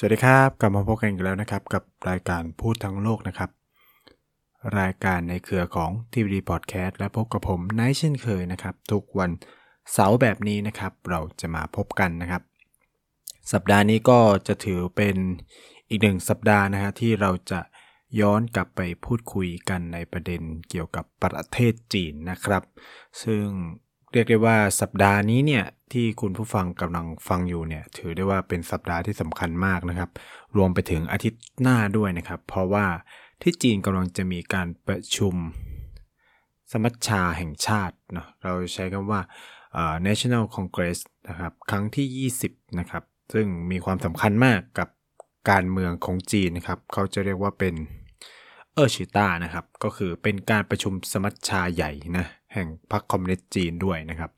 สวัสดีครับกลับมาพบกันอีกแล้วนะครับ กับรายการพูดทั้งโลกนะครับ รายการในเครือของ TVD Podcast และพบกับผมไนท์เช่นเคยนะครับ ทุกวันเสาร์แบบนี้นะครับ เราจะมาพบกันนะครับ สัปดาห์นี้ก็จะถือเป็นอีกหนึ่งสัปดาห์นะฮะที่เราจะย้อนกลับไปพูดคุยกันในประเด็นเกี่ยวกับประเทศจีนนะครับ ซึ่ง เรียกได้ว่าสัปดาห์นี้เนี่ยที่คุณผู้ฟังกำลังฟังอยู่เนี่ยถือได้ว่าเป็นสัปดาห์ที่สำคัญมากนะครับ รวมไปถึงอาทิตย์หน้าด้วยนะครับ เพราะว่าที่จีนกำลังจะมีการประชุมสมัชชาแห่งชาติเนาะเราใช้คำว่า National Congress นะครับครั้งที่ 20 นะครับ ซึ่งมีความสำคัญมากกับการเมืองของจีนนะครับ เขาจะเรียกว่าเป็นเออชิต้านะครับ ก็คือเป็นการประชุมสมัชชาใหญ่นะ แห่งพรรคคอมมิวนิสต์จีนด้วยนะครับ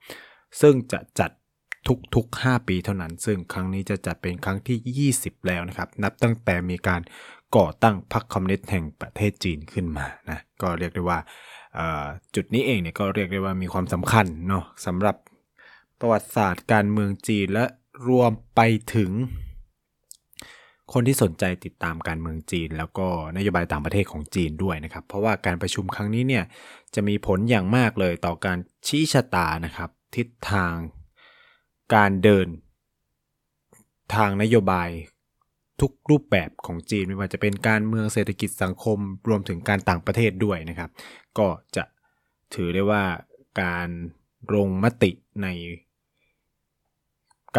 ซึ่งจะจัดทุกๆ 5 ปีเท่านั้น ซึ่งครั้งนี้จะจัดเป็นครั้งที่ 20 แล้วนะครับ นับตั้งแต่มีการก่อตั้งพรรคคอมมิวนิสต์แห่งประเทศจีนขึ้นมานะ ก็เรียกได้ว่าจุดนี้เองเนี่ยก็เรียกได้ว่ามีความสำคัญเนาะสำหรับประวัติศาสตร์การเมืองจีนและรวมไปถึง คนที่สนใจติดตามการเมืองจีน แล้วก็นโยบายต่างประเทศของจีนด้วยนะครับ เพราะว่าการประชุมครั้งนี้เนี่ยจะมีผลอย่างมากเลยต่อการชี้ชะตานะครับ ทิศทางการเดิน ทางนโยบายทุกรูปแบบของจีนไม่ว่าจะเป็นการเมืองเศรษฐกิจสังคมรวมถึงการต่างประเทศด้วยนะครับ ก็จะถือได้ว่าการลงมติใน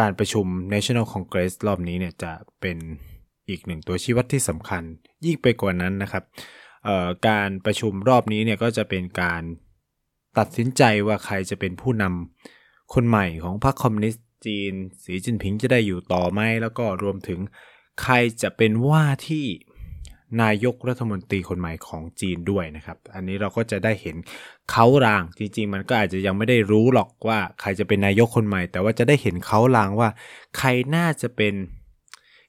การประชุม National Congress รอบนี้เนี่ยจะเป็น อีกหนึ่งตัวชี้วัดที่สำคัญยิ่งไปกว่านั้นนะครับการประชุมรอบนี้เนี่ยก็จะเป็นการตัดสินใจว่าใครจะเป็นผู้นำคนใหม่ของพรรคคอมมิวนิสต์จีน สีจิ้นผิงจะได้อยู่ต่อไหมแล้วก็รวมถึงใครจะเป็นว่าที่นายกรัฐมนตรีคนใหม่ของจีนด้วยนะครับ อันนี้เราก็จะได้เห็นเขาราง จริงๆ มันก็อาจจะยังไม่ได้รู้หรอกว่าใครจะเป็นนายกคนใหม่ แต่ว่าจะได้เห็นเขารางว่า ใครน่าจะเป็น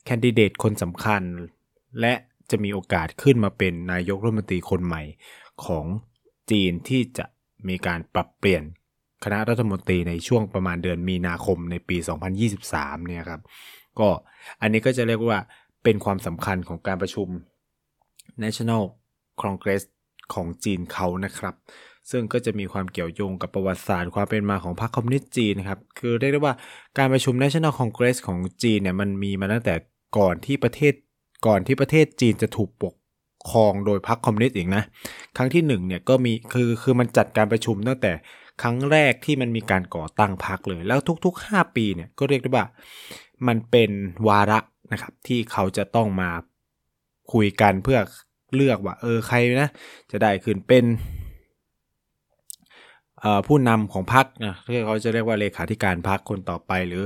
แคนดิเดตคนสำคัญ และจะมีโอกาสขึ้นมาเป็นนายกรัฐมนตรีคนใหม่ของจีนที่จะมีการปรับเปลี่ยนคณะรัฐมนตรีในช่วงประมาณเดือนมีนาคมในปี 2023 เนี่ยครับ ก็อันนี้ก็จะเรียกว่าเป็นความสำคัญของการประชุม National Congress ของจีนเขานะครับ ซึ่งก็จะมีความเกี่ยวโยงกับประวัติศาสตร์ความเป็นมาของพรรคคอมมิวนิสต์จีนนะครับ คือเรียกได้ว่าการประชุม National Congress ของจีนเนี่ยมันมีมาตั้งแต่ ก่อนที่ประเทศก่อนที่ประเทศจีนจะถูกปกครองโดยพรรคคอมมิวนิสต์อีกนะ ครั้งที่1เนี่ยก็มีคือคือมันจัดการประชุมตั้งแต่ครั้งแรกที่มันมีการก่อตั้งพรรคเลย แล้วทุก ๆ 5 ปีเนี่ยก็เรียกได้ว่า มันเป็นวาระนะครับที่เขาจะต้องมาคุยกันเพื่อเลือกว่าเออใครนะจะได้ขึ้นเป็นผู้นำของพรรคนะที่เขาจะเรียกว่าเลขาธิการพรรคคนต่อไปหรือ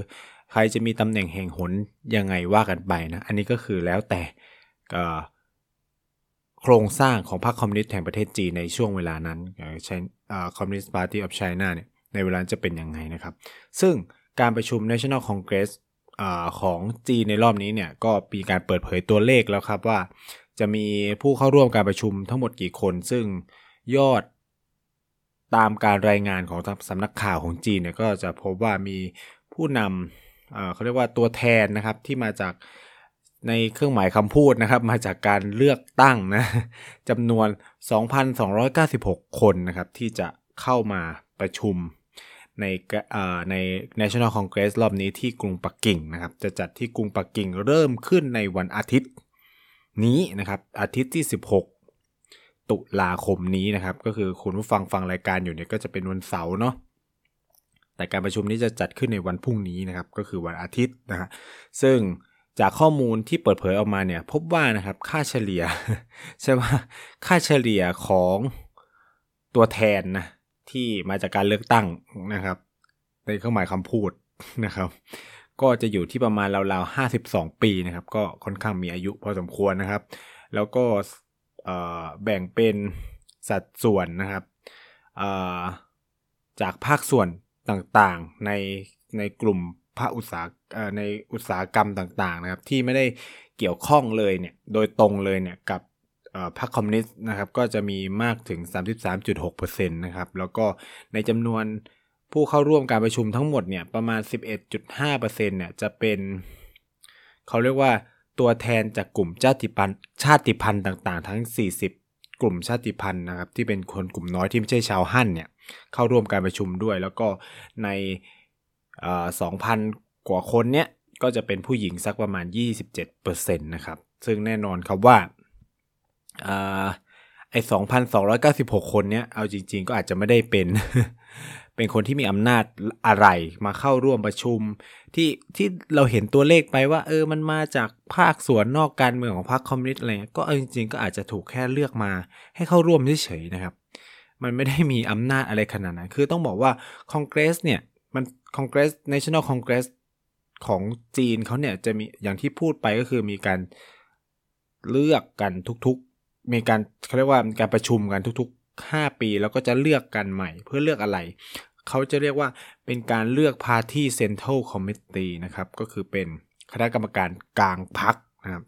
ใครจะมีตำแหน่งแห่งหนยังไงว่ากันไปนะ อันนี้ก็คือแล้วแต่โครงสร้างของพรรคคอมมิวนิสต์แห่งประเทศจีนในช่วงเวลานั้น Communist Party of China เนี่ยในเวลาจะเป็นยังไงนะครับ ซึ่งการประชุม National Congress ของจีนในรอบนี้เนี่ยก็มีการเปิดเผยตัวเลขแล้วครับว่า จะมีผู้เข้าร่วมการประชุมทั้งหมดกี่คน ซึ่งยอดตามการรายงานของสำนักข่าวของจีนเนี่ยก็จะพบว่ามีผู้นำ เขาเรียกว่าตัวแทนนะครับที่มาจากในเครื่องหมายคำพูดนะครับ มาจากการเลือกตั้งนะจำนวน 2,296 คนนะครับที่จะเข้ามาประชุมในใน National Congress รอบนี้ที่กรุงปักกิ่งนะครับ จะจัดที่กรุงปักกิ่งเริ่มขึ้นในวันอาทิตย์นี้นะครับ อาทิตย์ที่ 16 ตุลาคมนี้นะครับ ก็คือคุณผู้ฟังฟังรายการอยู่เนี่ยก็จะเป็นวันเสาร์เนาะ แต่การประชุมนี้จะจัดขึ้นในวันพรุ่งนี้นะครับก็คือวันอาทิตย์นะฮะซึ่งจากข้อมูลที่เปิดเผยออกมาเนี่ยพบว่านะครับค่าเฉลี่ยใช่ว่าค่าเฉลี่ยของตัวแทนนะที่มาจากการเลือกตั้งนะครับในเครื่องหมายคำพูดนะครับก็จะอยู่ที่ประมาณราวๆห้าสิบสองปีนะครับก็ค่อนข้างมีอายุพอสมควรนะครับ แล้วก็แบ่งเป็นสัดส่วนนะครับจากภาคส่วน ต่างๆในในกลุ่มภาคอุตสาหในอุตสาหกรรมต่างๆนะครับ ที่ไม่ได้เกี่ยวข้องเลยเนี่ยโดยตรงเลยเนี่ยกับพรรคคอมมิวนิสต์นะครับก็จะมีมากถึง 33.6%นะครับแล้วก็ในจำนวนผู้เข้าร่วมการประชุมทั้งหมดเนี่ยประมาณ 11.5%เนี่ยจะเป็นเขาเรียกว่าตัวแทนจากกลุ่มชาติพันธุ์ชาติพันธุ์ต่างๆ ทั้ง 40 กลุ่มชาติพันธุ์นะครับที่เป็นคนกลุ่มน้อยที่ไม่ใช่ชาวฮั่นเนี่ยเข้าร่วมการประชุมด้วย แล้วก็ในสองพันกว่าคนเนี้ยก็จะเป็นผู้หญิงสักประมาณ 27%นะครับ ซึ่งแน่นอนครับว่าไอ้2,296 คนเนี้ยเอาจริง ๆ ก็อาจจะไม่ได้เป็น เป็นคนที่มีอำนาจอะไรมาเข้าร่วมประชุม ที่ที่เราเห็นตัวเลขไปว่า เออมันมาจากภาคส่วนนอกการเมืองของพรรคคอมมิวนิสต์อะไรก็จริงๆก็อาจจะถูกแค่เลือกมาให้เข้าร่วมเฉยๆนะครับ มันไม่ได้มีอำนาจอะไรขนาดนั้น คือต้องบอกว่าคอนเกรสเนี่ยมันคอนเกรส national congress ของจีนเขาเนี่ยจะมีอย่างที่พูดไปก็คือมีการเลือกกันทุกๆ มีการเขาเรียกว่าการประชุมกันทุกๆ 5 ปี แล้วก็จะเลือกกันใหม่เพื่อเลือกอะไร เขาจะเรียกว่าเป็นการเลือก Party Central Committee นะครับ ก็คือเป็นคณะกรรมการกลางพักนะครับ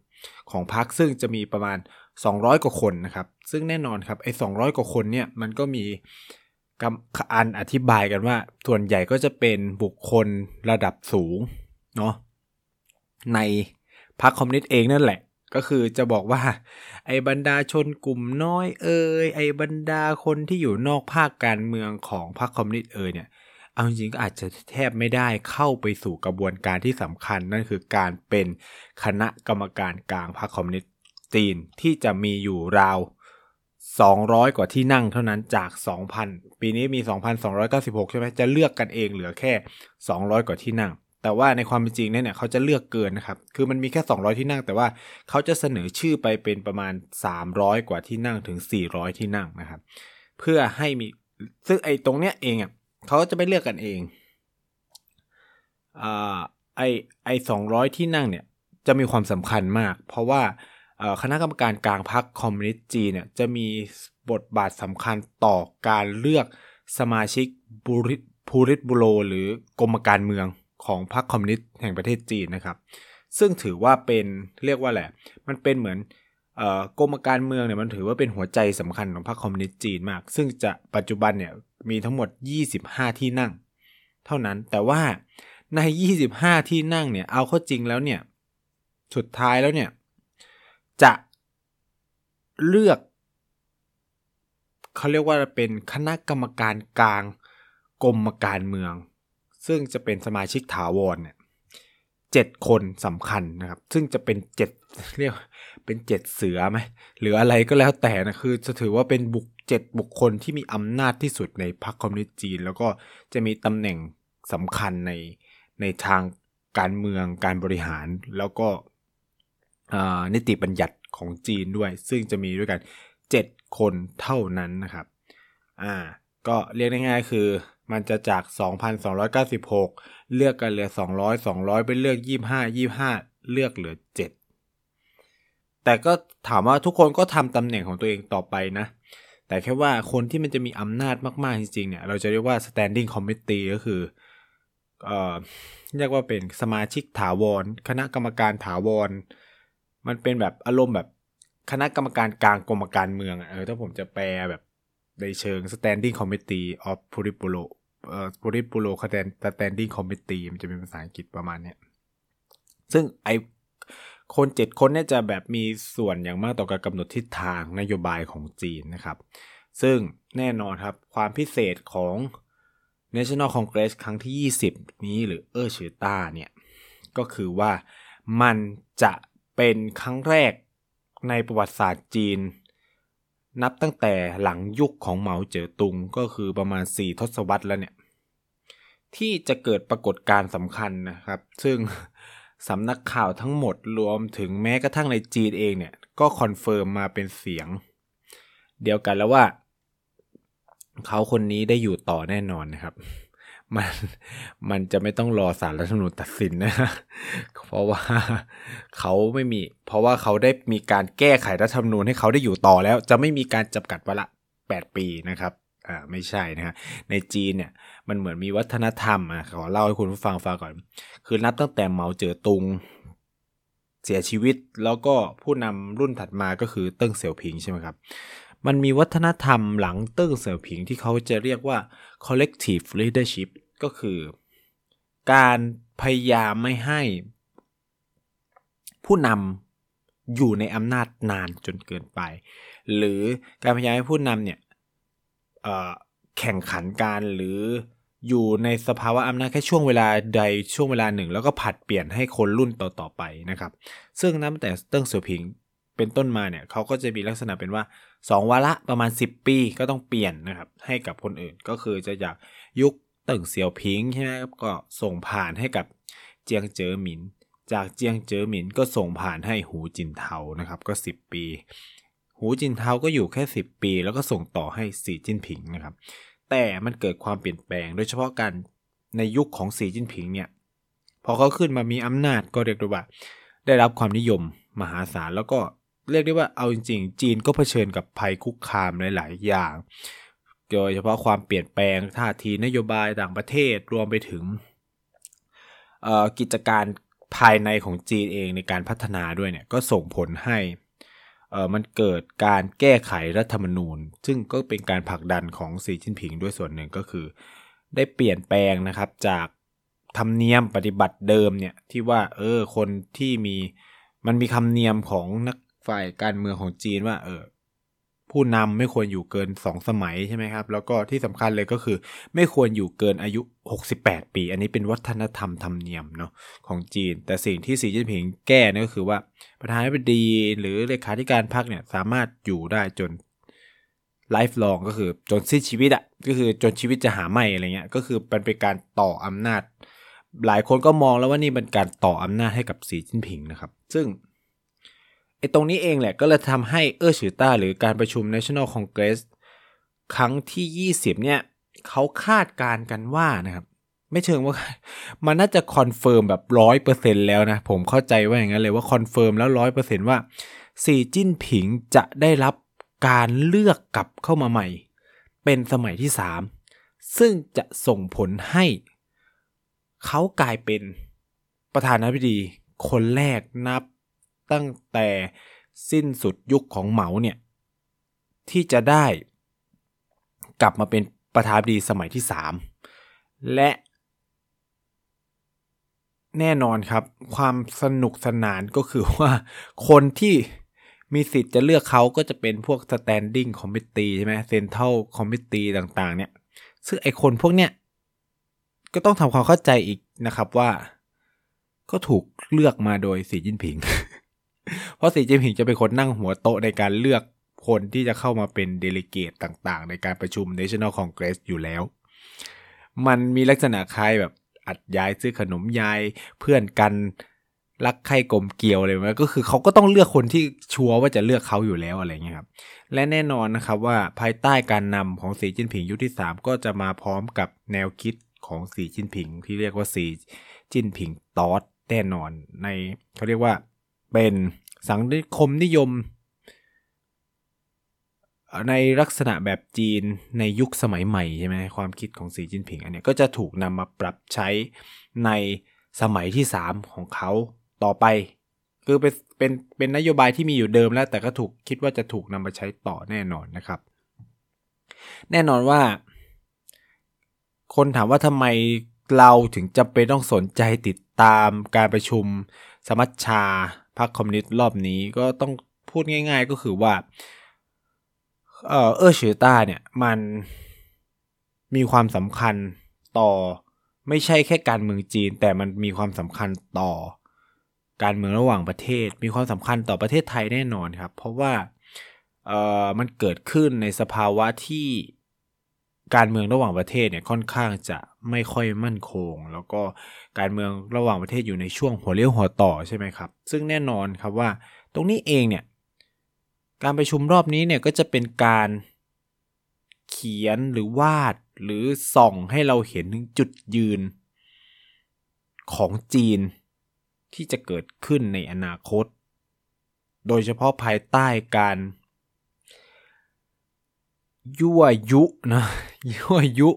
ของพักซึ่งจะมีประมาณ 200 กว่าคนนะครับ ซึ่งแน่นอนครับไอ้200 กว่าคนเนี่ยมันก็มีอันอธิบายกันว่า ส่วนใหญ่ก็จะเป็นบุคคลระดับสูงเนาะในพรรคคอมมิวนิสต์เองนั่นแหละ ก็คือจะบอกว่า ไอ้บรรดาชนกลุ่มน้อยเอ่ยไอ้บรรดาคนที่อยู่นอกภาคการเมืองของพรรคคอมมิวนิสต์เอ่ยเนี่ยเอาจริงก็อาจจะแทบไม่ได้เข้าไปสู่กระบวนการที่สำคัญ นั่นคือการเป็นคณะกรรมการกลางพรรคคอมมิวนิสต์จีนที่จะมีอยู่ราว 200 กว่าที่นั่งเท่านั้นจาก 2,000 ปีนี้มี 2,296 ใช่ไหมจะเลือกกันเองเหลือแค่ 200 กว่าที่นั่ง แต่ว่าในความเป็นจริงเนี่ยเขาจะเลือกเกินนะครับ คือมันมีแค่ 200 ที่นั่ง แต่ว่าเขาจะเสนอชื่อไปเป็นประมาณ 300 กว่าที่นั่งถึง 400 ที่นั่งนะครับ เพื่อให้มี ซึ่งไอ้ตรงเนี้ยเองอะเขาจะไปเลือกกันเองอ่าไอไอสองร้อยที่นั่งเนี่ยจะมีความสำคัญมาก เพราะว่าคณะกรรมการกลางพรรคคอมมิวนิสต์จีนเนี่ยจะมีบทบาทสำคัญต่อการเลือกสมาชิกบูริพูริตบุโร หรือกรมการเมือง ของพรรคคอมมิวนิสต์แห่งประเทศจีนนะครับ ซึ่งถือว่าเป็นเรียกว่าแหละ มันเป็นเหมือนกรมการเมืองเนี่ยมันถือว่าเป็นหัวใจสำคัญของพรรคคอมมิวนิสต์จีนมาก ซึ่งจะปัจจุบันเนี่ยมีทั้งหมด 25 ที่นั่ง เท่านั้นแต่ว่าใน 25 ที่นั่งเนี่ยเอาเข้าจริงแล้วเนี่ยสุดท้ายแล้วเนี่ยจะเลือกเขาเรียกว่าเป็นคณะกรรมการกลางกรมการเมือง ซึ่งจะเป็นสมาชิกถาวรเนี่ยเจ็ดคนสำคัญนะครับ ซึ่งจะเป็นเจ็ดเรียกเป็นเจ็ดเสือไหมหรืออะไรก็แล้วแต่นะคือจะถือว่าเป็นบุคเจ็ดบุคคลที่มีอำนาจที่สุดในพรรคคอมมิวนิสต์จีน แล้วก็จะมีตำแหน่งสำคัญในในทางการเมืองการบริหารแล้วก็นิติบัญญัติของจีนด้วย ซึ่งจะมีด้วยกัน 7 คนเท่านั้นนะครับอ่าก็เรียกง่ายๆคือ มันจะจาก 2,296 เลือกกันเหลือ 200 200 ไปเลือก 25 25 เลือกเหลือ 7 แต่ก็ถามว่าทุกคนก็ทำตำแหน่งของตัวเองต่อไปนะ แต่แค่ว่าคนที่มันจะมีอำนาจมาก ๆ จริง ๆ เนี่ย เราจะเรียกว่า standing committee ก็คือเอ่อเรียกว่าเป็นสมาชิกถาวร คณะกรรมการถาวร มันเป็นแบบอารมณ์แบบคณะกรรมการกลางกรมการเมืองเออถ้าผมจะแปลแบบในเชิง standing committee of Politburo เอ่อ Politburo standing committee มันจะเป็นภาษาอังกฤษประมาณเนี้ยซึ่งไอคนเจ็ดคนเนี่ยจะแบบมีส่วนอย่างมากต่อการกำหนดทิศทางนโยบายของจีนนะครับ ซึ่งแน่นอนครับความพิเศษของ National Congress ครั้งที่ 20 นี้หรือเออชือต้าเนี่ยก็คือว่ามันจะเป็นครั้งแรกในประวัติศาสตร์จีน นับตั้งแต่หลังยุคของเหมาเจ๋อตุงก็คือประมาณ 4 ทศวรรษแล้วเนี่ย ที่จะเกิดปรากฏการณ์สำคัญนะครับ ซึ่งสำนักข่าวทั้งหมดรวมถึงแม้กระทั่งในจีนเองเนี่ย ก็ confirm มาเป็นเสียง เดียวกันแล้วว่า เขาคนนี้ได้อยู่ต่อแน่นอนนะครับ มันมันจะไม่ต้องรอศาลรัฐธรรมนูญตัดสินนะเพราะว่าเขาไม่มี เพราะว่าเขาได้มีการแก้ไขรัฐธรรมนูญให้เขาได้อยู่ต่อแล้ว จะไม่มีการจำกัดเวลา8ปีนะครับอ่าไม่ใช่นะฮะในจีนเนี่ยมันเหมือนมีวัฒนธรรมอะขอเล่าให้คุณผู้ฟังฟังก่อน คือนับตั้งแต่เหมาเจ๋อตุงเสียชีวิตแล้วก็ผู้นำรุ่นถัดมาก็คือเติ้งเสี่ยวผิงใช่ไหมครับ มันมีวัฒนธรรมหลังเติ้งเสี่ยวผิงที่เขาจะเรียกว่า collective leadership ก็คือ การพยายามไม่ให้ ผู้นำอยู่ในอำนาจนานจนเกินไป หรือการพยายามให้ผู้นำเนี่ยแข่งขันกันหรืออยู่ในสภาวะอำนาจแค่ช่วงเวลาใดช่วงเวลาหนึ่ง แล้วก็ผัดเปลี่ยนให้คนรุ่นต่อๆไปนะครับ ซึ่งนับแต่เติ้งเสี่ยวผิง เป็นต้นมาเนี่ยเขาก็จะมีลักษณะเป็นว่า 2 วาระประมาณ 10 ปีก็ต้องเปลี่ยนนะครับ ให้กับคนอื่นก็คือจะอยากยุคเติ้งเสี่ยวผิงใช่ไหมครับก็ส่งผ่านให้กับเจียงเจ๋อหมิน จากเจียงเจ๋อหมินก็ส่งผ่านให้หูจินเทานะครับก็ 10 ปี หูจินเทาก็อยู่แค่ 10 ปี แล้วก็ส่งต่อให้สีจิ้นผิงนะครับ แต่มันเกิดความเปลี่ยนแปลง โดยเฉพาะการในยุคของสีจิ้นผิงเนี่ยพอเขาขึ้นมามีอำนาจก็เรียกได้ว่า ได้รับความนิยมมหาศาลแล้วก็ เรียกได้ว่าเอาจริงๆ จีนก็เผชิญกับภัยคุกคามหลายๆอย่างโดยเฉพาะความเปลี่ยนแปลงท่าทีนโยบายต่างประเทศรวมไปถึงกิจการภายในของจีนเองในการพัฒนาด้วยเนี่ยก็ส่งผลให้มันเกิดการแก้ไขรัฐธรรมนูญ ซึ่งก็เป็นการผลักดันของสีจิ้นผิงด้วยส่วนหนึ่งก็คือ ได้เปลี่ยนแปลงนะครับจากธรรมเนียมปฏิบัติเดิมเนี่ยที่ว่าเออคนที่มีมันมีคำเนียมของนัก ฝ่ายการเมืองของจีนว่า เออผู้นำไม่ควรอยู่เกิน2สมัยใช่ไหมครับ แล้วก็ที่สำคัญเลยก็คือ ไม่ควรอยู่เกินอายุ 68 ปี อันนี้เป็นวัฒนธรรมธรรมเนียมเนาะของจีน แต่สิ่งที่สีจิ้นผิงแก้นี่ก็คือว่าประธานาธิบดีหรือเลขาธิการพรรคเนี่ยสามารถอยู่ได้จนไลฟ์ลองก็คือจนสิ้นชีวิตอะก็คือจนชีวิตจะหาไม่อะไรเงี้ยก็คือเป็นเป็นการต่ออำนาจ หลายคนก็มองแล้วว่านี่เป็นการต่ออำนาจให้กับสีจิ้นผิงนะครับ ซึ่ง ไอ้ตรงนี้เองแหละก็เลยทำให้เออฉือต้าหรือการประชุม National Congress ครั้งที่ 20 เนี่ยเขาคาดการกันว่านะครับ ไม่เชิงว่า มันน่าจะ confirm แบบร้อยเปอร์เซ็นต์แล้วนะ ผมเข้าใจว่าอย่างนั้นเลยว่า confirm แล้วร้อยเปอร์เซ็นต์ว่าสีจิ้นผิงจะได้รับการเลือกกลับเข้ามาใหม่ เป็นสมัยที่ 3 ซึ่งจะส่งผลให้เขากลายเป็นประธานาธิบดีคนแรกนับ ตั้งแต่สิ้นสุดยุคของเหมาเนี่ยที่จะได้กลับมาเป็นประธานาธิบดีสมัยที่ 3 และ แน่นอนครับ ความสนุกสนานก็คือว่าคนที่มีสิทธิ์จะเลือกเขาก็จะเป็นพวก standing committee ใช่ไหม central committee ต่างๆ เนี่ย ซึ่งไอคนพวกเนี้ยก็ต้องทำความเข้าใจอีกนะครับว่า ก็ถูกเลือกมาโดยสีจิ้นผิง เพราะสีจิ้นผิงจะเป็นคนนั่งหัวโต๊ะในการเลือกคนที่จะเข้ามาเป็นเดลิเกตต่างๆ ในการประชุม National Congress อยู่แล้ว มันมีลักษณะคล้ายแบบอัดย้ายซื้อขนมยายเพื่อนกันรักใครกลมเกี่ยวอะไรมาก็คือเขาก็ต้องเลือกคนที่ชัวร์ว่าจะเลือกเขาอยู่แล้วอะไรเงี้ยครับ และแน่นอนนะครับว่าภายใต้การนำของสีจิ้นผิงยุคที่ 3 ก็จะมาพร้อมกับแนวคิดของสีจิ้นผิง ที่เรียกว่าสีจิ้นผิงตอสแน่นอนในเขาเรียกว่า เป็นสังคมนิยม ในลักษณะแบบจีนในยุคสมัยใหม่ใช่ไหมความคิดของสีจิ้นผิงอันนี้ก็จะถูกนำมาปรับใช้ในสมัยที่ 3 ของเขาต่อไป คือเป็นเป็นเป็นนโยบายที่มีอยู่เดิมแล้ว แต่ก็ถูกคิดว่าจะถูกนำมาใช้ต่อแน่นอนนะครับ แน่นอนว่า คนถามว่าทำไมเราถึงจำเป็นต้องสนใจติดตามการประชุมสมัชชา พรรคคอมมิวนิสต์รอบนี้ก็ต้องพูดง่าย ๆ ก็คือว่า เออเออเฉอต้าเนี่ยมันมีความสำคัญต่อไม่ใช่แค่การเมืองจีน แต่มันมีความสำคัญต่อการเมืองระหว่างประเทศ มีความสำคัญต่อประเทศไทยแน่นอนครับ เพราะว่าเออมันเกิดขึ้นในสภาวะที่ การเมืองระหว่างประเทศเนี่ยค่อนข้างจะไม่ค่อยมั่นคง แล้วก็การเมืองระหว่างประเทศอยู่ในช่วงหัวเลี้ยวหัวต่อใช่ไหมครับ ซึ่งแน่นอนครับว่าตรงนี้เองเนี่ยการประชุมรอบนี้เนี่ยก็จะเป็นการเขียนหรือวาดหรือส่องให้เราเห็นถึงจุดยืนของจีนที่จะเกิดขึ้นในอนาคต โดยเฉพาะภายใต้การ ยั่วยุนะยั่วยุ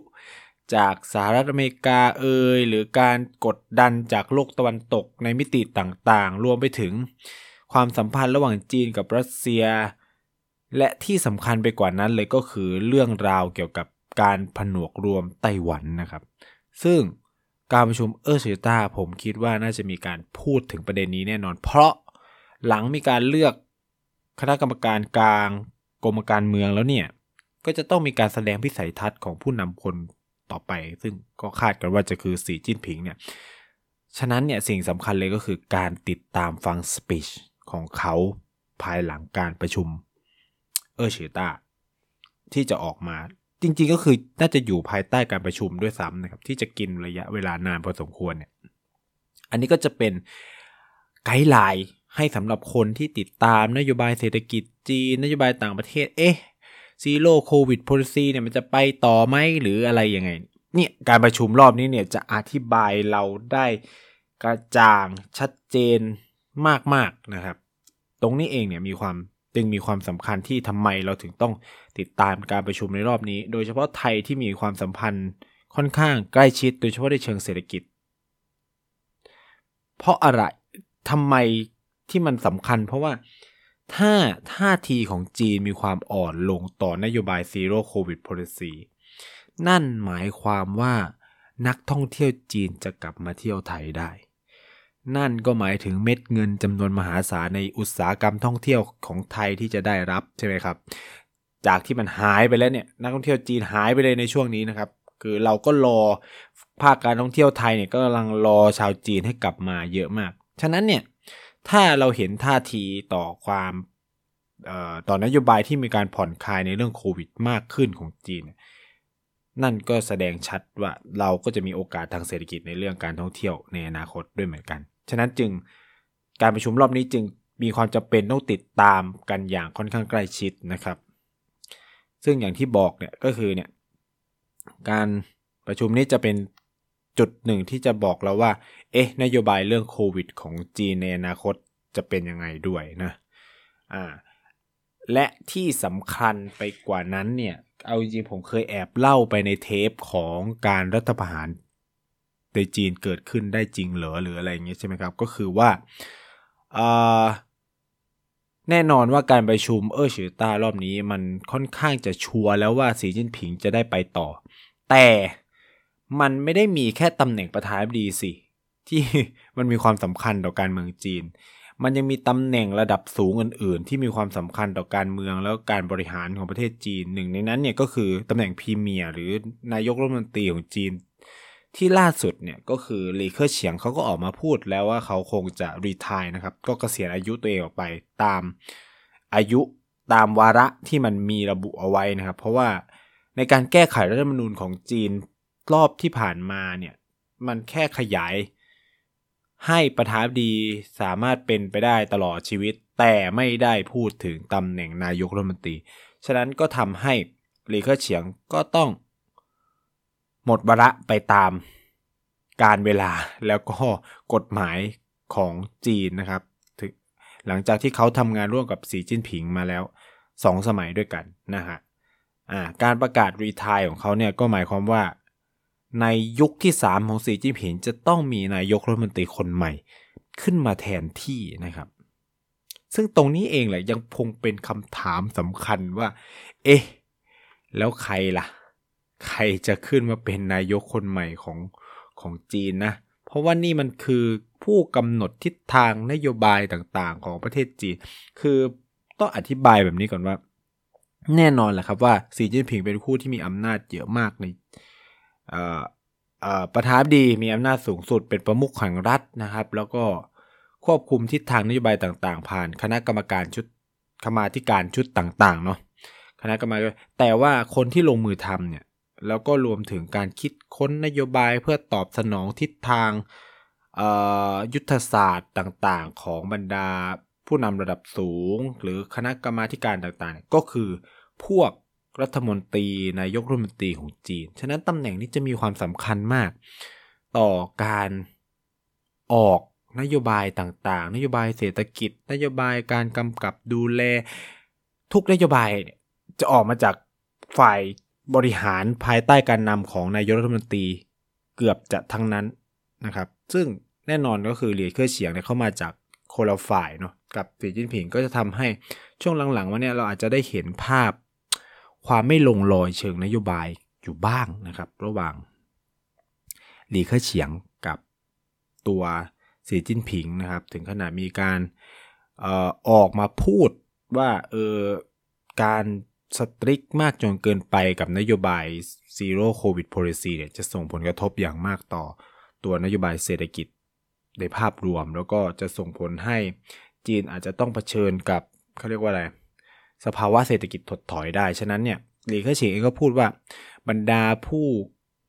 จากสหรัฐอเมริกาเอ่ยหรือการกดดันจากโลกตะวันตกในมิติต่างๆ รวมไปถึงความสัมพันธ์ระหว่างจีนกับรัสเซีย และที่สำคัญไปกว่านั้นเลยก็คือเรื่องราวเกี่ยวกับการผนวกรวมไต้หวันนะครับ ซึ่งการประชุมเออร์เชต้าผมคิดว่าน่าจะมีการพูดถึงประเด็นนี้แน่นอน เพราะหลังมีการเลือกคณะกรรมการกลางกรมการเมืองแล้วเนี่ย ก็จะต้องมีการแสดงพิสัยทัศน์ของผู้นำคนต่อไป ซึ่งก็คาดกันว่าจะคือสีจิ้นผิงเนี่ยฉะนั้นเนี่ยสิ่งสำคัญเลยก็คือการติดตามฟังสปีชของเขาภายหลังการประชุมเออเฉตาที่จะออกมาจริงๆก็คือน่าจะอยู่ภายใต้การประชุมด้วยซ้ำนะครับ ที่จะกินระยะเวลานานพอสมควรเนี่ยอันนี้ก็จะเป็น guideline ให้สำหรับคนที่ติดตามนโยบายเศรษฐกิจจีนนโยบายต่างประเทศ เอ๊ะ Zero COVID policy เนี่ยมันจะไปต่อไหมหรืออะไรยังไง เนี่ยการประชุมรอบนี้เนี่ยจะอธิบายเราได้กระจ่างชัดเจนมากๆนะครับ ตรงนี้เองเนี่ยมีความจึงมีความสำคัญที่ทำไมเราถึงต้องติดตามการประชุมในรอบนี้ โดยเฉพาะไทยที่มีความสัมพันธ์ค่อนข้างใกล้ชิด โดยเฉพาะในเชิงเศรษฐกิจ เพราะอะไรทำไมที่มันสำคัญ เพราะว่า ถ้าท่าทีของจีนมีความอ่อนลงต่อนโยบาย Zero COVID Policy นั่นหมายความว่านักท่องเที่ยวจีนจะกลับมาเที่ยวไทยได้ นั่นก็หมายถึงเม็ดเงินจำนวนมหาศาลในอุตสาหกรรมท่องเที่ยวของไทยที่จะได้รับใช่ไหมครับ จากที่มันหายไปแล้วเนี่ยนักท่องเที่ยวจีนหายไปเลยในช่วงนี้นะครับ คือเราก็รอภาคการท่องเที่ยวไทยเนี่ยก็กำลังรอชาวจีนให้กลับมาเยอะมาก ฉะนั้นเนี่ย ถ้าเราเห็นท่าทีต่อความต่อนโยบายที่มีการผ่อนคลายในเรื่องโควิดมากขึ้นของจีน นั่นก็แสดงชัดว่าเราก็จะมีโอกาสทางเศรษฐกิจในเรื่องการท่องเที่ยวในอนาคตด้วยเหมือนกัน ฉะนั้นจึงการประชุมรอบนี้จึงมีความจำเป็นต้องติดตามกันอย่างค่อนข้างใกล้ชิดนะครับ ซึ่งอย่างที่บอกเนี่ยก็คือเนี่ยการประชุมนี้จะเป็น จุดหนึ่งที่จะบอกเราว่า เอ๊ะ นโยบายเรื่องโควิดของจีนในอนาคตจะเป็นยังไงด้วยนะ อ่า และที่สำคัญไปกว่านั้นเนี่ย เอาจริงๆผมเคยแอบเล่าไปในเทปของการรัฐประหารในจีนเกิดขึ้นได้จริงเหรอหรืออะไรเงี้ยใช่ไหมครับ ก็คือว่า แน่นอนว่าการประชุมเออชือต้ารอบนี้มันค่อนข้างจะชัวร์แล้วว่าสีจิ้นผิงจะได้ไปต่อ แต่ มันไม่ได้มีแค่ตำแหน่งประธานาธิบดีสิ ที่มันมีความสำคัญต่อการเมืองจีน มันยังมีตำแหน่งระดับสูงอื่น ๆ ที่มีความสำคัญต่อการเมืองแล้วการบริหารของประเทศจีนหนึ่งในนั้นเนี่ยก็คือตำแหน่งพรีเมียร์หรือนายกรัฐมนตรีของจีน ที่ล่าสุดเนี่ยก็คือหลีเค่อเฉียงเขาก็ออกมาพูดแล้วว่าเขาคงจะรีทายนะครับ ก็เกษียณอายุตัวเองออกไปตามอายุตามวาระที่มันมีระบุเอาไว้นะครับ เพราะว่าในการแก้ไขรัฐธรรมนูญของจีน รอบที่ผ่านมาเนี่ย มันแค่ขยาย ให้ประธานดีสามารถเป็นไปได้ตลอดชีวิต แต่ไม่ได้พูดถึงตำแหน่งนายกรัฐมนตรี ฉะนั้นก็ทำให้หลีเคอเฉียงก็ต้อง หมดวาระไปตามการเวลาแล้วก็กฎหมายของจีนนะครับถึงหลังจากที่เขาทำงานร่วมกับสีจิ้นผิงมาแล้วสองสมัยด้วยกันนะฮะการประกาศรีทายของเขาเนี่ยก็หมายความว่า ในยุคที่ 3 ของสีจิ้นผิงจะต้องมีนายกรัฐมนตรีคนใหม่ ขึ้นมาแทนที่นะครับ ซึ่งตรงนี้เองแหละยังคงเป็นคำถามสำคัญว่า เอ๊ะ แล้วใครล่ะ ใครจะขึ้นมาเป็นนายกคนใหม่ของของจีนนะ เพราะว่านี่มันคือผู้กำหนดทิศทางนโยบายต่างๆ ของประเทศจีน คือต้องอธิบายแบบนี้ก่อนว่า แน่นอนแหละครับว่าสีจิ้นผิงเป็นคู่ที่มีอำนาจเยอะมากใน ประธานดีมีอำนาจสูงสุดเป็นประมุขแห่งรัฐนะครับ แล้วก็ควบคุมทิศทางนโยบายต่าง ๆ ผ่านคณะกรรมการชุดคมาธิการชุดต่าง ๆ เนาะคณะกรรมการแต่ว่าคนที่ลงมือทำเนี่ยแล้วก็รวมถึงการคิดค้นนโยบายเพื่อตอบสนองทิศทางยุทธศาสตร์ต่างๆ ของบรรดาผู้นำระดับสูง หรือคณะกรรมาการต่างๆ ก็คือพวก รัฐมนตรีนายกรัฐมนตรีของจีน ฉะนั้นตำแหน่งนี้จะมีความสำคัญมาก ต่อการออกนโยบายต่างๆ นโยบายเศรษฐกิจ นโยบายการกำกับดูแล ทุกนโยบายจะออกมาจากฝ่ายบริหารภายใต้การนำของนายกรัฐมนตรีเกือบจะทั้งนั้นนะครับ ซึ่งแน่นอนก็คือเหลียเคอร์เฉียงเนี่ยเข้ามาจากโคลาฝ่ายเนาะกับสีจิ้นผิงก็จะทำให้ช่วงหลังๆวันนี้เราอาจจะได้เห็นภาพ ความไม่ลงรอยเชิงนโยบายอยู่บ้างนะครับ ระหว่างหลีเค่อเฉียงกับตัวสีจิ้นผิงนะครับ ถึงขนาดมีการออออกมาพูดว่าเออการสตริกมากจนเกินไปกับนโยบาย Zero Covid Policy เนี่ยจะส่งผลกระทบอย่างมากต่อตัวนโยบายเศรษฐกิจในภาพรวม แล้วก็จะส่งผลให้จีนอาจจะต้องเผชิญกับเขาเรียกว่าอะไร สภาวะเศรษฐกิจถดถอยได้ ฉะนั้นเนี่ยหลีเคอฉิงเองก็พูดว่า บรรดาผู้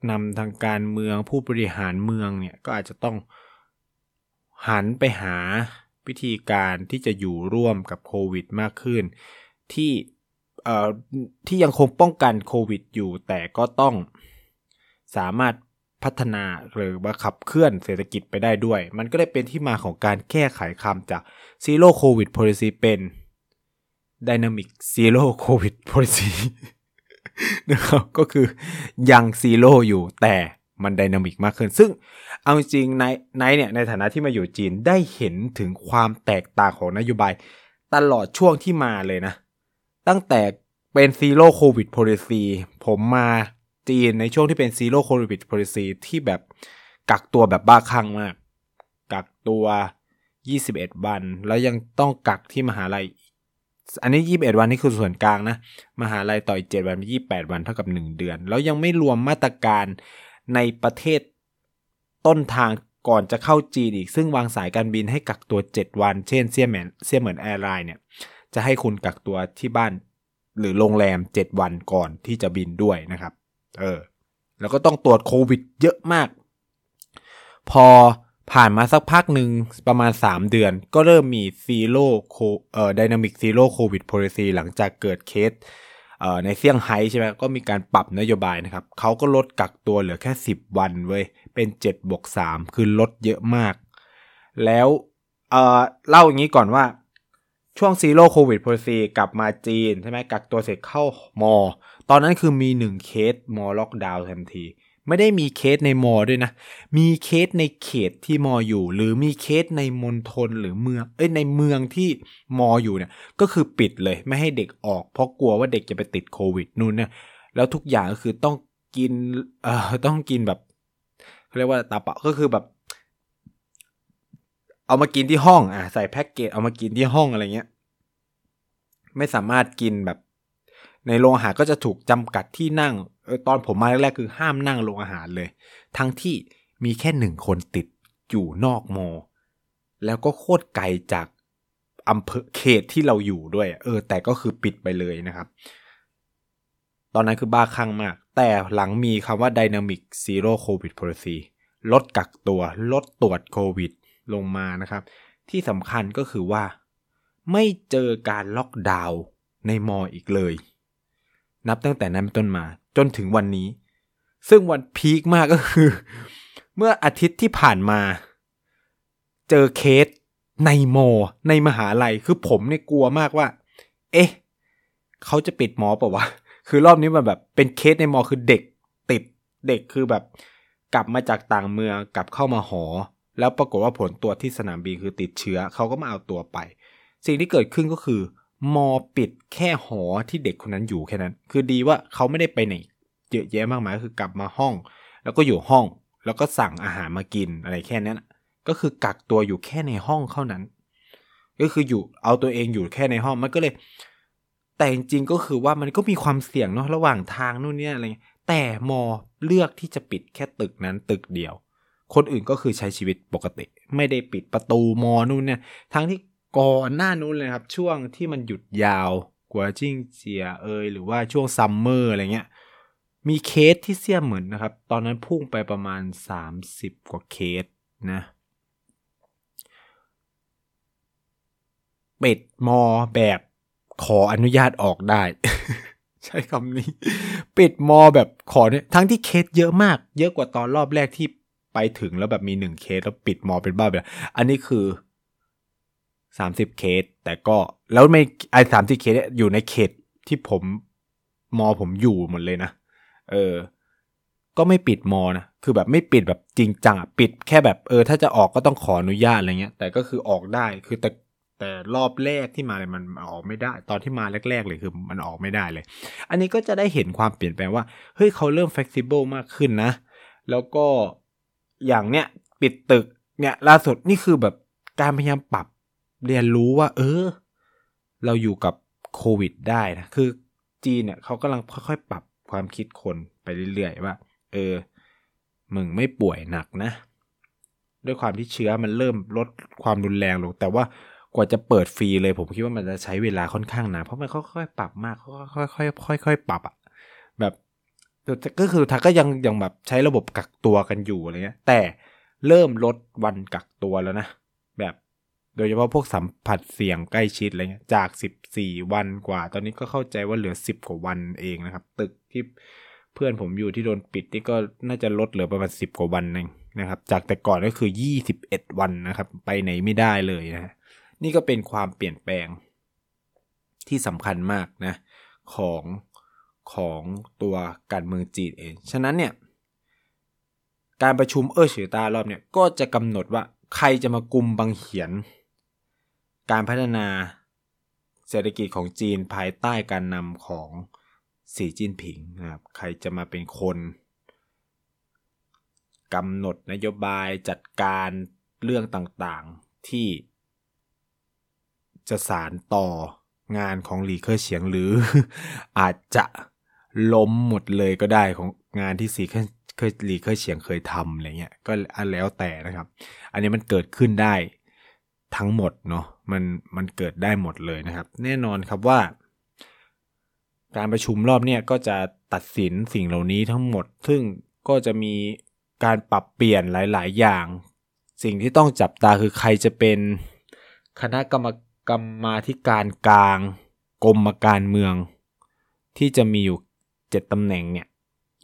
นำทางการเมืองผู้บริหารเมืองเนี่ยก็อาจจะต้องหันไปหาวิธีการที่จะอยู่ร่วมกับโควิดมากขึ้น ที่เอ่อที่ยังคงป้องกันโควิดอยู่ แต่ก็ต้องสามารถพัฒนาหรือว่าขับเคลื่อนเศรษฐกิจไปได้ด้วย มันก็เลยเป็นที่มาของการแก้ไขคำจาก Zero Covid Policy เป็น Dynamic Zero Covid Policy นะครับก็คือยังซีโร่อยู่แต่มัน dynamic มากขึ้น ซึ่งเอาจริงในในเนี่ยในฐานะที่มาอยู่จีนได้เห็นถึงความแตกต่างของนโยบาย ตลอดช่วงที่มาเลยนะ ตั้งแต่เป็น zero covid policy ผมมาจีนในช่วงที่เป็น zero covid policy ที่แบบกักตัวแบบบ้าคลั่งมาก กักตัว 21 วัน แล้วยังต้องกักที่มหาลัย อันนี้ 21 วันนี่คือส่วนกลางนะ มหาลัยต่ออีก7วันเป็น28 วันเท่ากับ 1 เดือน แล้วยังไม่รวมมาตรการในประเทศต้นทางก่อนจะเข้าจีนอีก ซึ่งบางสายการบินให้กักตัว 7 วัน เช่นเซี่ยเหมินเซี่ยเหมิน Airlines เนี่ย จะให้คุณกักตัวที่บ้านหรือโรงแรม 7 วันก่อนที่จะบินด้วยนะครับ เออ แล้วก็ต้องตรวจโควิดเยอะมาก พอ ผ่านมาสักพักหนึ่งประมาณ 3 เดือน ก็เริ่มมี zero coเอ่อ dynamic zero covid policy หลังจากเกิดเคสเอ่อในเซี่ยงไฮ้ใช่ไหมก็มีการปรับนโยบายนะครับเขาก็ลดกักตัวเหลือแค่ 10 วันเว้ย เป็น7บวก3คือลดเยอะมาก แล้วเอ่อเล่าอย่างนี้ก่อนว่าช่วง zero covid policy กลับมาจีนใช่ไหมกักตัวเสร็จเข้ามอ ตอนนั้นคือมี 1 เคสมอล็อกดาวน์ทันที ไม่ได้มีเคสในมอด้วยนะ มีเคสในเขตที่มออยู่ หรือมีเคสในมณฑลหรือเมือง เอ้ยในเมืองที่มออยู่เนี่ย ก็คือปิดเลยไม่ให้เด็กออก เพราะกลัวว่าเด็กจะไปติดโควิดนู่นเนี่ย แล้วทุกอย่างก็คือต้องกิน เอ่อ ต้องกินแบบเขาเรียกว่าตาเปาก็คือแบบ เอามากินที่ห้อง อะใส่แพ็กเกจเอามากินที่ห้องอะไรเงี้ย ไม่สามารถกินแบบ ในโรงอาหารก็จะถูกจำกัดที่นั่ง ตอนผมมาแรกๆคือห้ามนั่งโรงอาหารเลย ทั้งที่มีแค่หนึ่งคนติดอยู่นอกมอแล้วก็โคตรไกลจากอำเภอเขตที่เราอยู่ด้วย เออ แต่ก็คือปิดไปเลยนะครับ ตอนนั้นคือบ้าคลั่งมาก แต่หลังมีคำว่า Dynamic Zero Covid Policy ลดกักตัว ลดตรวจโควิดลงมานะครับ ที่สำคัญก็คือว่า ไม่เจอการล็อกดาวน์ในมออีกเลย นับตั้งแต่นั้นเป็นต้นมาจนถึงวันนี้ ซึ่งวันพีคมากก็คือ เมื่ออาทิตย์ที่ผ่านมา เจอเคสในมอในมหาลัยคือผมเนี่ยกลัวมากว่า เอ๊ะเขาจะปิดมอป่าวะคือรอบนี้มันแบบเป็นเคสในมอคือเด็กติดเด็กคือแบบ กลับมาจากต่างเมืองกลับเข้ามาหอ แล้วปรากฏว่าผลตรวจที่สนามบินคือติดเชื้อเขาก็มาเอาตัวไป สิ่งที่เกิดขึ้นก็คือ มอปิดแค่หอที่เด็กคนนั้นอยู่แค่นั้น คือดีว่าเขาไม่ได้ไปไหนเยอะแยะมากมายคือกลับมาห้อง แล้วก็อยู่ห้อง แล้วก็สั่งอาหารมากินอะไรแค่นั้นก็คือกักตัวอยู่แค่ในห้องเท่านั้น ก็คืออยู่เอาตัวเองอยู่แค่ในห้องมันก็เลย แต่จริงๆก็คือว่ามันก็มีความเสี่ยงเนาะระหว่างทางนู่นเนี่ยอะไรแต่มอเลือกที่จะปิดแค่ตึกนั้นตึกเดียว คนอื่นก็คือใช้ชีวิตปกติ ไม่ได้ปิดประตูมอนู่นเนี่ยทั้งที่ ก่อนหน้านู้นเลยครับ ช่วงที่มันหยุดยาว国庆节 เอยหรือว่าช่วง summer อะไรเงี้ยมีเคสที่เซี่ยเหมินนะครับ ตอนนั้นพุ่งไปประมาณ 30 กว่าเคสนะปิดมอแบบขออนุญาตออกได้ ใช้คำนี้ ปิดมอแบบขอเนี่ยทั้งที่เคสเยอะมาก เยอะกว่าตอนรอบแรกที่ไปถึงแล้วแบบมีหนึ่งเคสแล้วปิดมอเป็นบ้าแบบ อันนี้คือ สามสิบเคส แต่ก็แล้วไม่ไอ้สามสิบเคสอยู่ในเขตที่ผมมอผมอยู่หมดเลยนะ เออ ก็ไม่ปิดมอนะ คือแบบไม่ปิดแบบจริงจังอะปิดแค่แบบเออ ถ้าจะออกก็ต้องขออนุญาตอะไรเงี้ย แต่ก็คือออกได้ คือแต่แต่รอบแรกที่มาเลยมันออกไม่ได้ ตอนที่มาแรก ๆ เลยคือมันออกไม่ได้เลย อันนี้ก็จะได้เห็นความเปลี่ยนแปลงว่า เฮ้ยเขาเริ่ม flexible มากขึ้นนะ แล้วก็อย่างเนี้ยปิดตึกเนี่ยล่าสุดนี่คือแบบการพยายามปรับ เรียนรู้ว่า เออ เราอยู่กับโควิดได้นะ คือจีนเนี่ยเขากำลังค่อยๆ ปรับความคิดคนไปเรื่อยๆว่า เออ มึงไม่ป่วยหนักนะ ด้วยความที่เชื้อมันเริ่มลดความรุนแรงลง แต่ว่ากว่าจะเปิดฟรีเลยผมคิดว่ามันจะใช้เวลาค่อนข้างนานเพราะมันค่อยๆปรับมากค่อยๆค่อยๆปรับอะแบบก็คือทักก็ยังยังแบบใช้ระบบกักตัวกันอยู่อะไรเงี้ยแต่เริ่มลดวันกักตัวแล้วนะ โดยเฉพาะพวกสัมผัสเสี่ยงใกล้ชิดอะไรเงี้ยจาก 14 วันกว่า ตอนนี้ก็เข้าใจว่าเหลือ 10 กว่าวันเองนะครับ ตึกที่เพื่อนผมอยู่ที่โดนปิดนี่ก็น่าจะลดเหลือประมาณ 10 กว่าวันเองนะครับ จากแต่ก่อนก็คือ 21 วันนะครับ ไปไหนไม่ได้เลยนะ นี่ก็เป็นความเปลี่ยนแปลงที่สำคัญมากนะของของตัวการเมืองจีนเอง ฉะนั้นเนี่ย การประชุมเออเฉียตารอบเนี่ยก็จะกำหนดว่าใครจะมากุมบังเหียน การพัฒนาเศรษฐกิจของจีนภายใต้การนำของสีจิ้นผิงนะครับใครจะมาเป็นคนกำหนดนโยบายจัดการเรื่องต่างๆที่ จะสารต่องานของหลีเคอเฉียงหรือ อาจจะล้มหมดเลยก็ได้ของงานที่สีเคยหลีเคยเฉียงเคยทำอะไรเงี้ยก็อันแล้วแต่นะครับ อันนี้มันเกิดขึ้นได้ ทั้งหมดเนาะมันมันเกิดได้หมดเลยนะครับ แน่นอนครับว่า การประชุมรอบเนี้ยก็จะตัดสินสิ่งเหล่านี้ทั้งหมด ซึ่งก็จะมีการปรับเปลี่ยนหลาย ๆ อย่าง สิ่งที่ต้องจับตาคือใครจะเป็นคณะกรรมกรรมาธิการกลางกรมการเมือง ที่จะมีอยู่เจ็ดตำแหน่งเนี่ย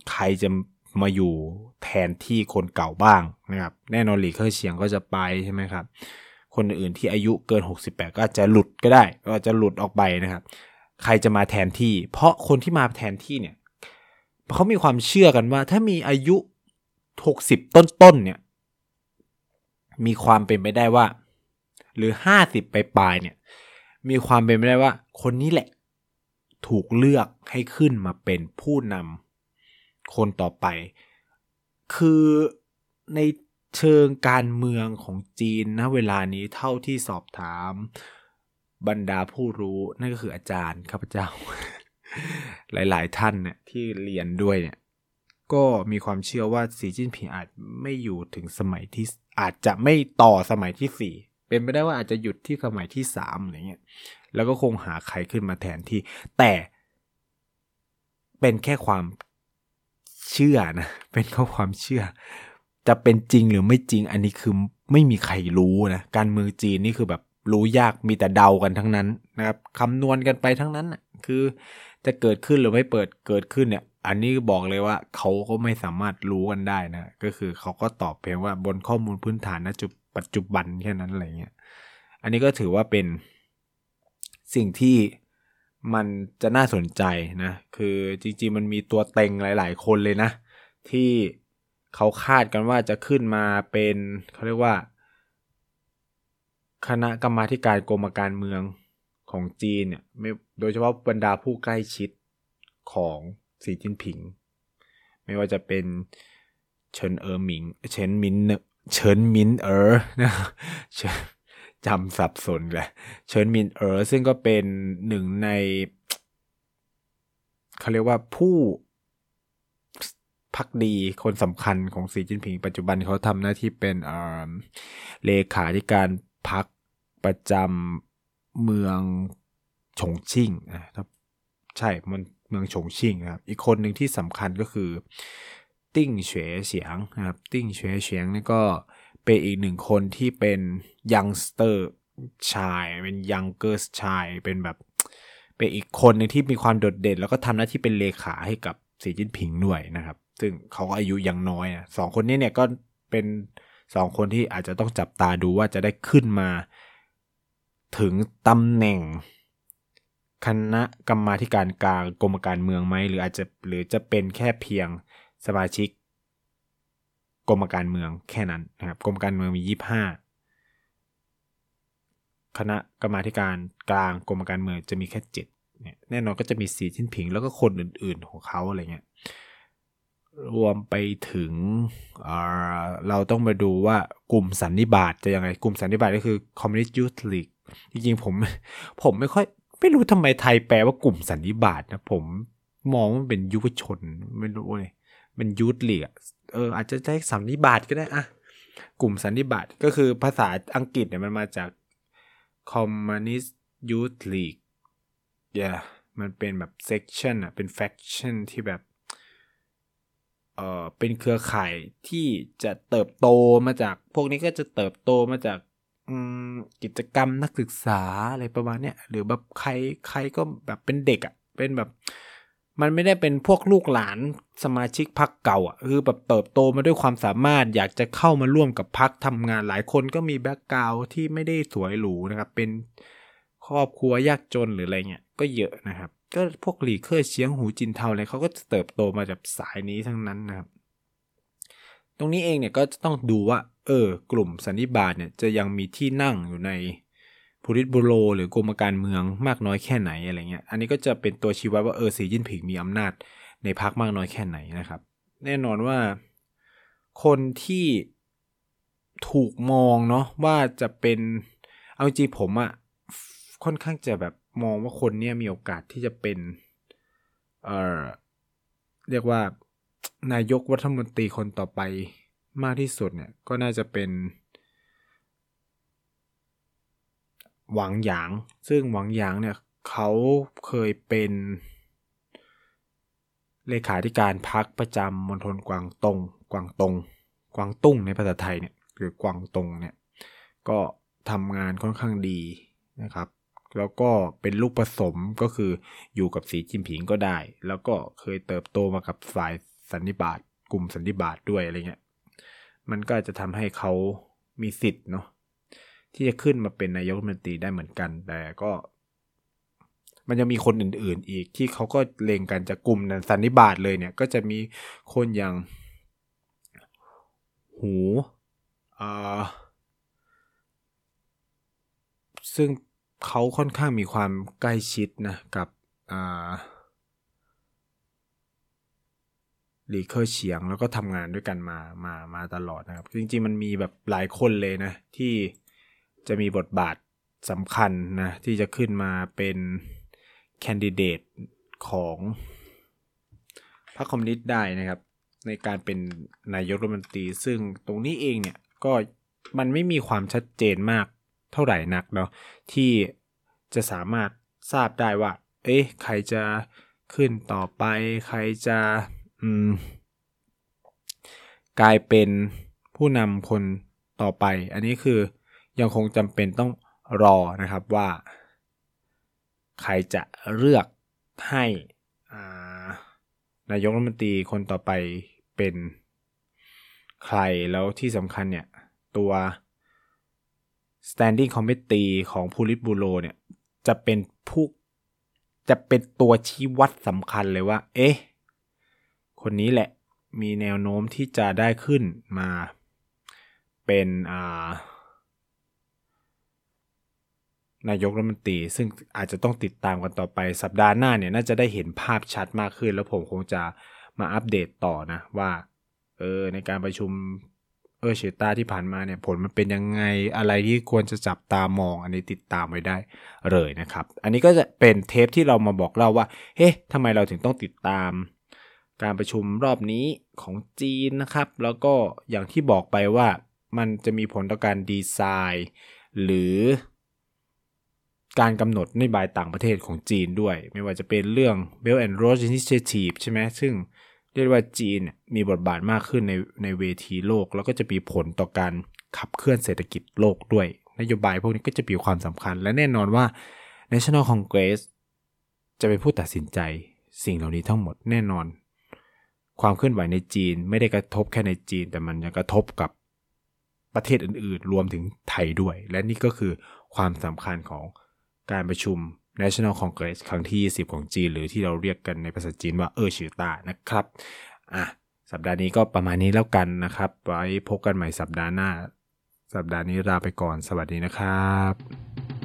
ใครจะมาอยู่แทนที่คนเก่าบ้างนะครับ แน่นอนหลีเคอร์เฉียงก็จะไปใช่ไหมครับ คนอื่นที่อายุเกิน 68 ก็จะหลุดก็ได้ ก็จะหลุดออกไปนะครับ ใครจะมาแทนที่ เพราะคนที่มาแทนที่เนี่ยเขามีความเชื่อกันว่า ถ้ามีอายุ 60 ต้นๆเนี่ย มีความเป็นไปได้ว่า หรือ 50 ไปปลายเนี่ย มีความเป็นไปได้ว่า คนนี้แหละ ถูกเลือกให้ขึ้นมาเป็นผู้นำคนต่อไป คือใน เชิงการเมืองของจีนนะเวลานี้เท่าที่สอบถามบรรดาผู้รู้นั่นก็คืออาจารย์ข้าพเจ้า หลาย ๆ ท่านเนี่ยที่เรียนด้วยเนี่ยก็มีความเชื่อว่าสีจิ้นผิงอาจไม่อยู่ถึงสมัยที่อาจจะไม่ต่อสมัยที่สี่เป็นไปได้ว่าอาจจะหยุดที่สมัยที่สามอะไรเงี้ยแล้วก็คงหาใครขึ้นมาแทนที่ แต่เป็นแค่ความเชื่อนะ เป็นแค่ความเชื่อ จะเป็นจริงหรือไม่จริงอันนี้คือไม่มีใครรู้นะการเมืองจีนนี่คือแบบรู้ยากมีแต่เดากันทั้งนั้นนะครับคำนวณกันไปทั้งนั้นนะคือจะเกิดขึ้นหรือไม่เปิดเกิดขึ้นเนี่ย อันนี้บอกเลยว่าเขาก็ไม่สามารถรู้กันได้นะก็คือเขาก็ตอบเพียงว่าบนข้อมูลพื้นฐานณจุดปัจจุบันแค่นั้นอะไรเงี้ยอันนี้ก็ถือว่าเป็นสิ่งที่มันจะน่าสนใจนะ คือจริงๆมันมีตัวเต็งหลาย ๆ คนเลยนะ ที่ เขาคาดกันว่าจะขึ้นมาเป็นเขาเรียกว่า คณะกรรมาการกรมการเมืองของจีนเนี่ยโดยเฉพาะบรรดาผู้ใกล้ชิดของสีจิ้นผิง ไม่ว่าจะเป็นเฉินเอ๋อหมิงเฉินมินเฉินมินเอ๋อนะจำสับสนเลยเฉินมินเอ๋อซึ่งก็เป็นหนึ่งในเขาเรียกว่าผู้ พักดีคนสำคัญของสีจิ้นผิง ปัจจุบันเขาทำหน้าที่เป็นเลขาธิการพรรคประจำเมืองฉงชิ่งนะครับใช่มันเมืองฉงชิ่งครับอีกคนหนึ่งที่สำคัญก็คือ ติงเซวียเสียงนะครับติงเซวียเสียงนี่ก็เป็นอีกหนึ่งคนที่เป็น youngster ใช่เป็น youngster ใช่เป็นแบบเป็นอีกคนหนึ่งที่มีความโดดเด่น แล้วก็ทำหน้าที่เป็นเลขาให้กับสีจิ้นผิงด้วยนะครับ ซึ่งเขาก็อายุยังน้อยนะสองคนนี้เนี่ยก็เป็นสองคนที่อาจจะต้องจับตาดูว่าจะได้ขึ้นมา ถึงตำแหน่ง คณะกรรมาการกลางกรมการเมืองไหมหรืออาจจะหรือจะเป็นแค่เพียงสมาชิก กรมการเมืองแค่นั้นนะครับกรมการเมืองมียี่ห้าคณะกรรมาการกลางกรมการเมืองจะมีแค่เจ็ดเนี่ยแน่นอนก็จะมีสีชิ้นผิงแล้วก็คนอื่นๆของเขาอะไรเงี้ย รวมไปถึงเราต้องมาดูว่ากลุ่มสันนิบาตจะยังไง กลุ่มสันนิบาตก็คือ Communist Youth League จริงๆผมผมไม่ค่อยไม่รู้ทำไมไทยแปลว่ากลุ่มสันนิบาตนะผมมองว่ามันเป็นยุวชนไม่รู้เลยเป็นยูทลีกเอออาจจะใช้สันนิบาตก็ได้อะกลุ่มสันนิบาตก็คือภาษาอังกฤษเนี่ยมันมาจาก Communist Youth League อย่ามันเป็นแบบ section อะเป็น faction ที่แบบ เออเป็นเครือข่ายที่จะเติบโตมาจาก พวกนี้ก็จะเติบโตมาจากกิจกรรมนักศึกษาอะไรประมาณเนี้ยหรือแบบใครใครก็แบบเป็นเด็กอะ่ะเป็นแบบ มันไม่ได้เป็นพวกลูกหลานสมาชิกพักเก่าอะคือแบบเติบโตมาด้วยความสามารถอยากจะเข้ามาร่วมกับพักทำงานหลายคนก็มีแบ็กกราวที่ไม่ได้สวยหรูนะครับ เป็นครอบครัวยากจนหรืออะไรเงี้ยก็เยอะนะครับ ก็พวกหลีเคอร์เชียงหูจินเทาอะไรเขาก็เติบโตมาจากสายนี้ทั้งนั้นนะครับ ตรงนี้เองเนี่ยก็จะต้องดูว่า เออ กลุ่มสันนิบาตเนี่ยจะยังมีที่นั่งอยู่ในพูริตบุโร หรือกรมการเมืองมากน้อยแค่ไหนอะไรเงี้ย อันนี้ก็จะเป็นตัวชี้วัดว่าเออสีจิ้นผิงมีอำนาจในพรรคมากน้อยแค่ไหนนะครับ แน่นอนว่าคนที่ถูกมองเนาะว่าจะเป็นเอาจริงผมอะค่อนข้างจะแบบ มองว่าคนเนี้ยมีโอกาสที่จะเป็น เออเรียกว่านายกรัฐมนตรีคนต่อไปมากที่สุดเนี่ยก็น่าจะเป็น หวังหยาง ซึ่งหวังหยางเนี่ยเขาเคยเป็น เลขาธิการพักประจำมณฑลกวางตงกวางตงกวางตุ้งในภาษาไทยเนี่ยหรือกวางตงเนี่ยก็ทำงานค่อนข้างดีนะครับ แล้วก็เป็นลูกผสมก็คืออยู่กับสีจินผิงก็ได้ แล้วก็เคยเติบโตมากับฝ่ายสันนิบาตกลุ่มสันนิบาตด้วยอะไรเงี้ยมันก็จะทำให้เขามีสิทธิ์เนาะที่จะขึ้นมาเป็นนายกรัฐมนตรีได้เหมือนกัน แต่ก็ มันยังมีคนอื่น ๆ อีกที่เขาก็เลงกันจะกลุ่มสันนิบาตเลยเนี่ย ก็จะมีคนอย่าง หูอ่าซึ่ง เขาค่อนข้างมีความใกล้ชิดนะกับหลีเคอร์เฉียงแล้วก็ทำงานด้วยกันมามามาตลอดนะครับ จริงๆมันมีแบบหลายคนเลยนะ ที่จะมีบทบาทสำคัญนะ ที่จะขึ้นมาเป็นแคนดิเดตของพรรคคอมมิวนิสต์ได้นะครับ ในการเป็นนายกรัฐมนตรีซึ่งตรงนี้เองเนี่ย ก็มันไม่มีความชัดเจนมาก เท่าไหร่นักเนาะที่จะสามารถทราบได้ว่า เอ๊ะใครจะขึ้นต่อไป ใครจะอืมกลายเป็นผู้นำคนต่อไป อันนี้คือยังคงจำเป็นต้องรอนะครับว่า ใครจะเลือกให้นายกรัฐมนตรีคนต่อไปเป็นใครแล้วที่สำคัญเนี่ย ตัว standing committee ของพูลิตบูโรเนี่ย จะเป็นผู้จะเป็นตัวชี้วัดสำคัญเลยว่า เอ๊ะ คนนี้แหละมีแนวโน้มที่จะได้ขึ้นมาเป็นนายกรัฐมนตรีซึ่งอาจจะต้องติดตามกันต่อไปสัปดาห์หน้าเนี่ยน่าจะได้เห็นภาพชัดมากขึ้น แล้วผมคงจะมาอัปเดตต่อนะว่าเออในการประชุม เออเชต้าที่ผ่านมาเนี่ยผลมันเป็นยังไงอะไรที่ควรจะจับตามอง อันนี้ติดตามไว้ได้เลยนะครับ อันนี้ก็จะเป็นเทปที่เรามาบอกเล่าว่า เฮ้ทำไมเราถึงต้องติดตาม การประชุมรอบนี้ของจีนนะครับ แล้วก็อย่างที่บอกไปว่ามันจะมีผลต่อการดีไซน์ หรือ การกำหนดนโยบายต่างประเทศของจีนด้วย ไม่ว่าจะเป็นเรื่อง Belt and Road Initiative ใช่ไหมซึ่ง เรียกว่าจีนมีบทบาทมากขึ้นในในเวทีโลก แล้วก็จะมีผลต่อการขับเคลื่อนเศรษฐกิจโลกด้วย นโยบายพวกนี้ก็จะมีความสำคัญ และแน่นอนว่า National Congress จะเป็นผู้ตัดสินใจสิ่งเหล่านี้ทั้งหมดแน่นอน ความเคลื่อนไหวในจีนไม่ได้กระทบแค่ในจีน แต่มันยังกระทบกับประเทศอื่นๆ รวมถึงไทยด้วย และนี่ก็คือความสำคัญของการประชุม National Congress ครั้งที่20ของจีน หรือที่เราเรียกกันในภาษาจีนว่าเออชื่อตานะครับอะสัปดาห์นี้ก็ประมาณนี้แล้วกันนะครับ ไว้พบกันใหม่สัปดาห์หน้า สัปดาห์นี้ลาไปก่อนสวัสดีนะครับ